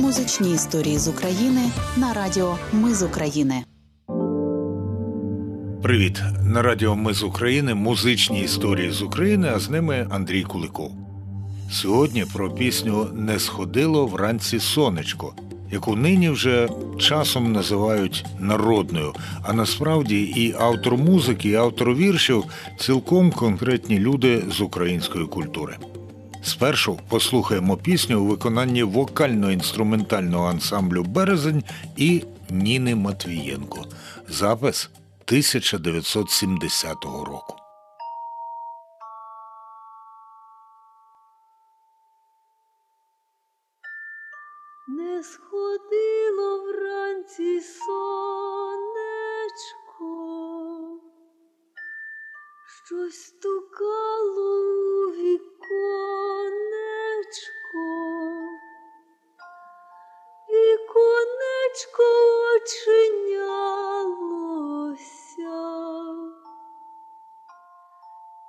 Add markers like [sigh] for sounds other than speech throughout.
Музичні історії з України на радіо Ми з України. Привіт на радіо Ми з України. Музичні історії з України. А з ними Андрій Куликов. Сьогодні про пісню Не сходило вранці сонечко, яку нині вже часом називають народною. А насправді і автор музики, і автор віршів цілком конкретні люди з української культури. Спершу послухаємо пісню у виконанні вокально-інструментального ансамблю Березень і Ніни Матвієнко. Запис 1970 року. Не сходило вранці сонечко, щось стукало у віконечко, віконечко очинялося.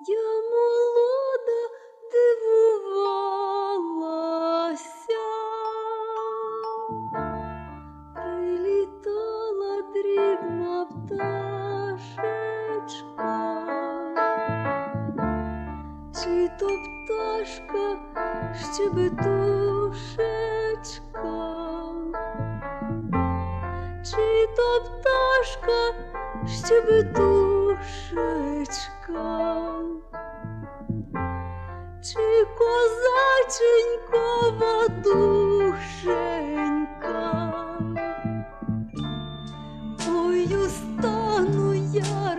Я молода дивувалася, прилітала дрібна пташечка, чи то пташка щебетушечка, чи то пташка щебетушечка, чи козаченькова душенька. Ой, устану я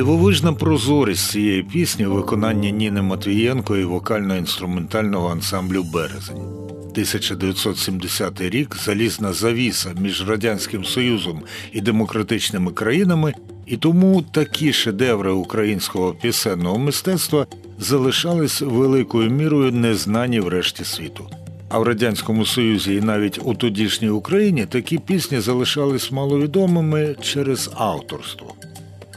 Дивовижна прозорість цієї пісні у виконанні Ніни Матвієнко і вокально-інструментального ансамблю Березень. 1970 рік залізна завіса між Радянським Союзом і демократичними країнами, і тому такі шедеври українського пісенного мистецтва залишались великою мірою незнані в решті світу. А в радянському Союзі і навіть у тодішній Україні такі пісні залишались маловідомими через авторство.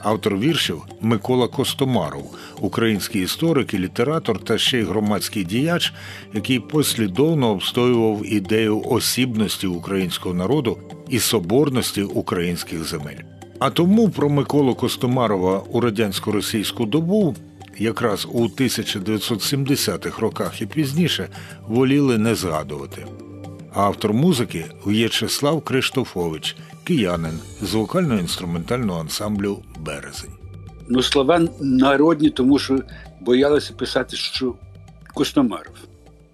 Автор віршів Микола Костомаров, український історик і літератор та ще й громадський діяч, який послідовно обстоював ідею осібності українського народу і соборності українських земель. А тому про Миколу Костомарова у радянсько-російську добу, якраз у 1970-х роках і пізніше, воліли не згадувати. Автор музики В'ячеслав Криштофович, киянин з вокально-інструментального ансамблю Березень. Ну, слова народні, тому що боялися писати, що Костомаров.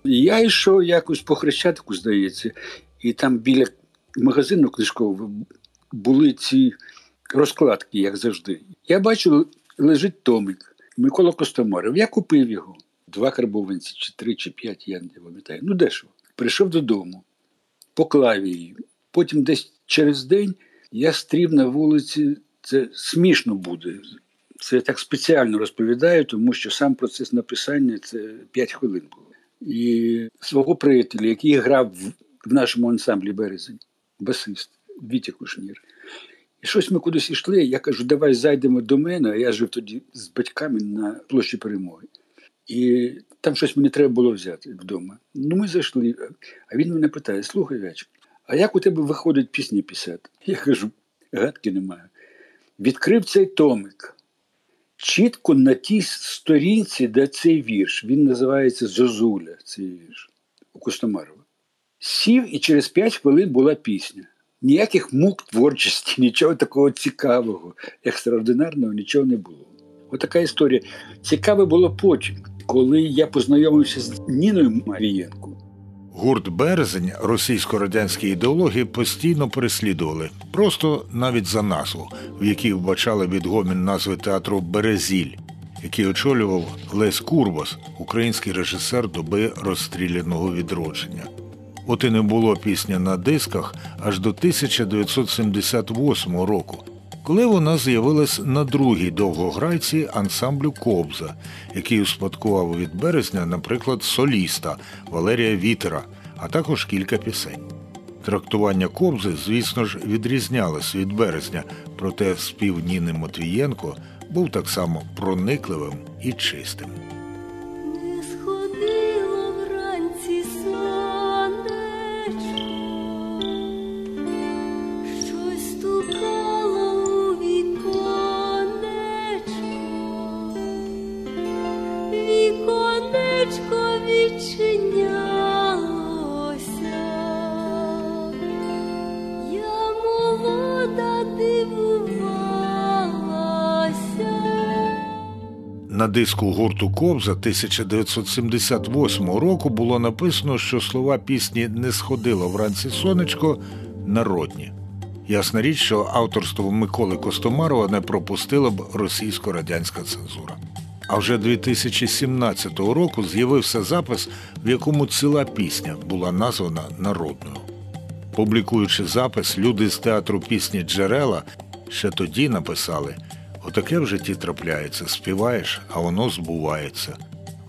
Я йшов якось по Хрещатику, здається, і там біля магазину книжкового були ці розкладки, як завжди. Я бачу, лежить томик Микола Костомаров. Я купив його. Два карбованці, чи три, чи п'ять, я не пам'ятаю. Ну, дешево. Прийшов додому, поклав її. Потім десь через день я стрів на вулиці. Це смішно буде. Це я так спеціально розповідаю, тому що сам процес написання це 5 хвилин було. І свого приятеля, який грав в, нашому ансамблі березень, басист Вітя Кушнір. І щось ми кудись йшли. Я кажу, давай зайдемо до мене. а Я жив тоді з батьками на площі перемоги. І там щось мені треба було взяти вдома. Ну, ми зайшли. А він мене питає: слухай, Вячик, а як у тебе виходить пісні писати? Я кажу, гадки немає. Відкрив цей томик. Чітко на тій сторінці, де цей вірш, він називається Зозуля, цей вірш. у Костомарова. Сів і через 5 хвилин була пісня. Ніяких мук творчості, [laughs] нічого такого цікавого, екстраординарного нічого не було. Отака історія. Цікаве було потім, коли я познайомився з Ніною Марієнко. Гурт Березень російсько-радянські ідеології постійно переслідували, просто навіть за назву, в якій вбачали відгомін назви театру Березіль, який очолював Лесь Курбас, український режисер доби розстріляного відродження. От і не було пісні на дисках аж до 1978 року, коли вона з'явилась на другій довгограйці ансамблю Кобза, який успадкував від березня, наприклад, соліста Валерія Вітера, а також кілька пісень. Трактування Кобзи, звісно ж, відрізнялось від березня, проте спів Ніни Матвієнко був так само проникливим і чистим. Диску гурту Кобза 1978 року було написано, що слова пісні Не сходило вранці сонечко народні. Ясна річ, що авторство Миколи Костомарова не пропустила б російсько-радянська цензура. А вже 2017 року з'явився запис, в якому ціла пісня була названа народною. Публікуючи запис, люди з театру пісні Джерела ще тоді написали: Отаке в житті трапляється, співаєш, а воно збувається.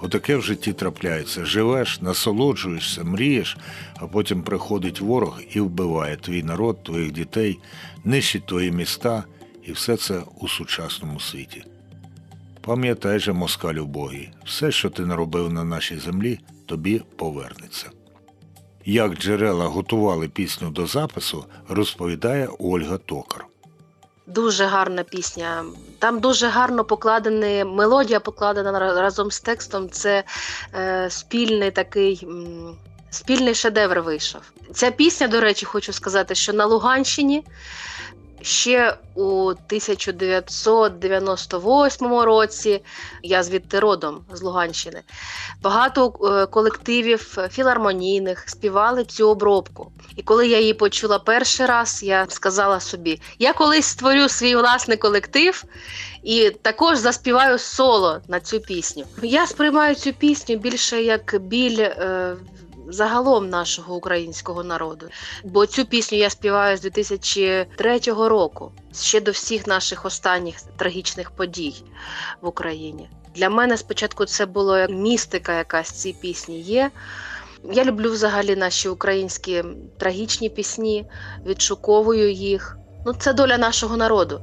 Отаке в житті трапляється, живеш, насолоджуєшся, мрієш, а потім приходить ворог і вбиває твій народ, твоїх дітей, нищить твої міста, і все це у сучасному світі. Пам'ятай же, москалю Богі, все, що ти наробив на нашій землі, тобі повернеться. Як джерела готували пісню до запису, розповідає Ольга Токар. Дуже гарна пісня. Там дуже гарно покладена мелодія покладена разом з текстом. Це е, спільний такий. Спільний шедевр вийшов. Ця пісня, до речі, хочу сказати, що на Луганщині ще у 1998 році я звідти родом з Луганщини. Багато е, колективів філармонійних співали цю обробку. І коли я її почула перший раз, я сказала собі: я колись створю свій власний колектив і також заспіваю соло на цю пісню. Я сприймаю цю пісню більше як біль. Е, Загалом нашого українського народу, бо цю пісню я співаю з 2003 року, ще до всіх наших останніх трагічних подій в Україні. Для мене спочатку це було як містика, якась ці пісні є. Я люблю взагалі наші українські трагічні пісні, відшуковую їх. Ну, це доля нашого народу.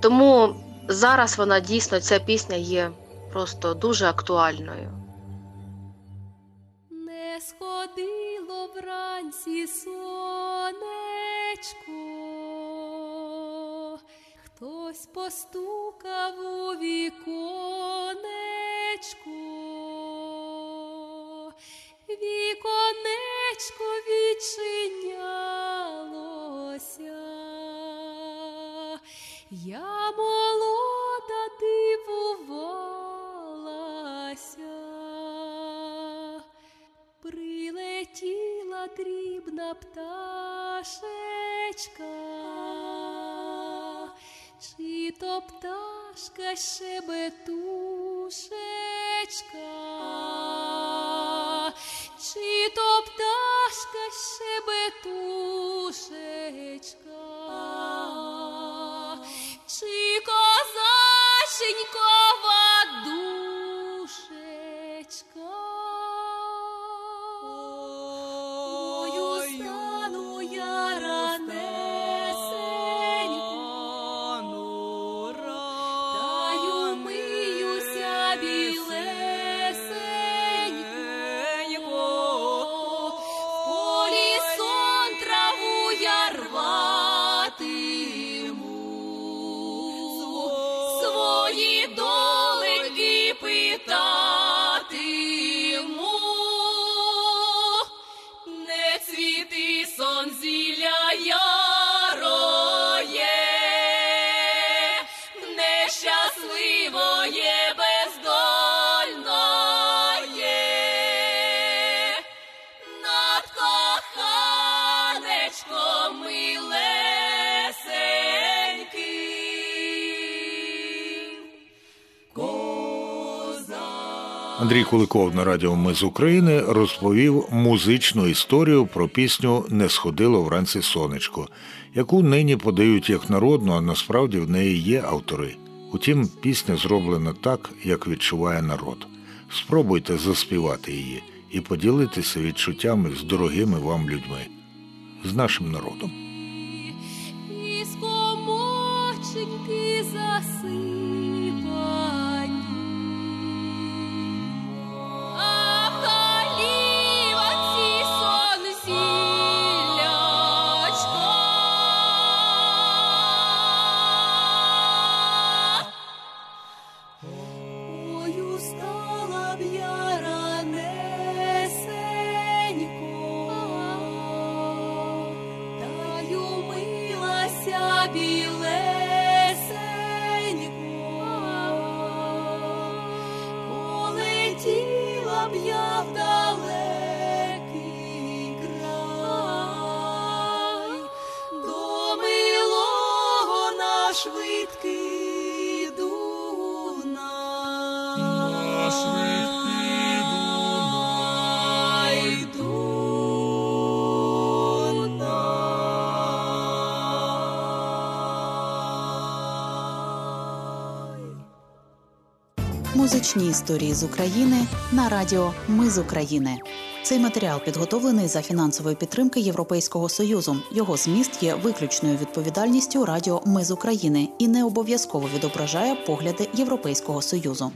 Тому зараз вона дійсно, ця пісня є просто дуже актуальною. Не сходило вранці сонечко, хтось постукав у віконечко, віконечко відчинялося. Я пташечка, чи то пташка щебетушечка, чи то пташка щебетушечка, чи козаченькова мені доленьки не цвіти сон зілля яроє, нещасливо є. Андрій Куликов на радіо Ми з України розповів музичну історію про пісню Не сходило вранці сонечко, яку нині подають як народну, а насправді в неї є автори. Утім, пісня зроблена так, як відчуває народ. Спробуйте заспівати її і поділитися відчуттями з дорогими вам людьми, з нашим народом. І скомоченьки полетіла б Музичні історії з України на радіо Ми з України. Цей матеріал підготовлений за фінансової підтримки Європейського союзу. Його зміст є виключною відповідальністю Радіо Ми з України і не обов'язково відображає погляди Європейського союзу.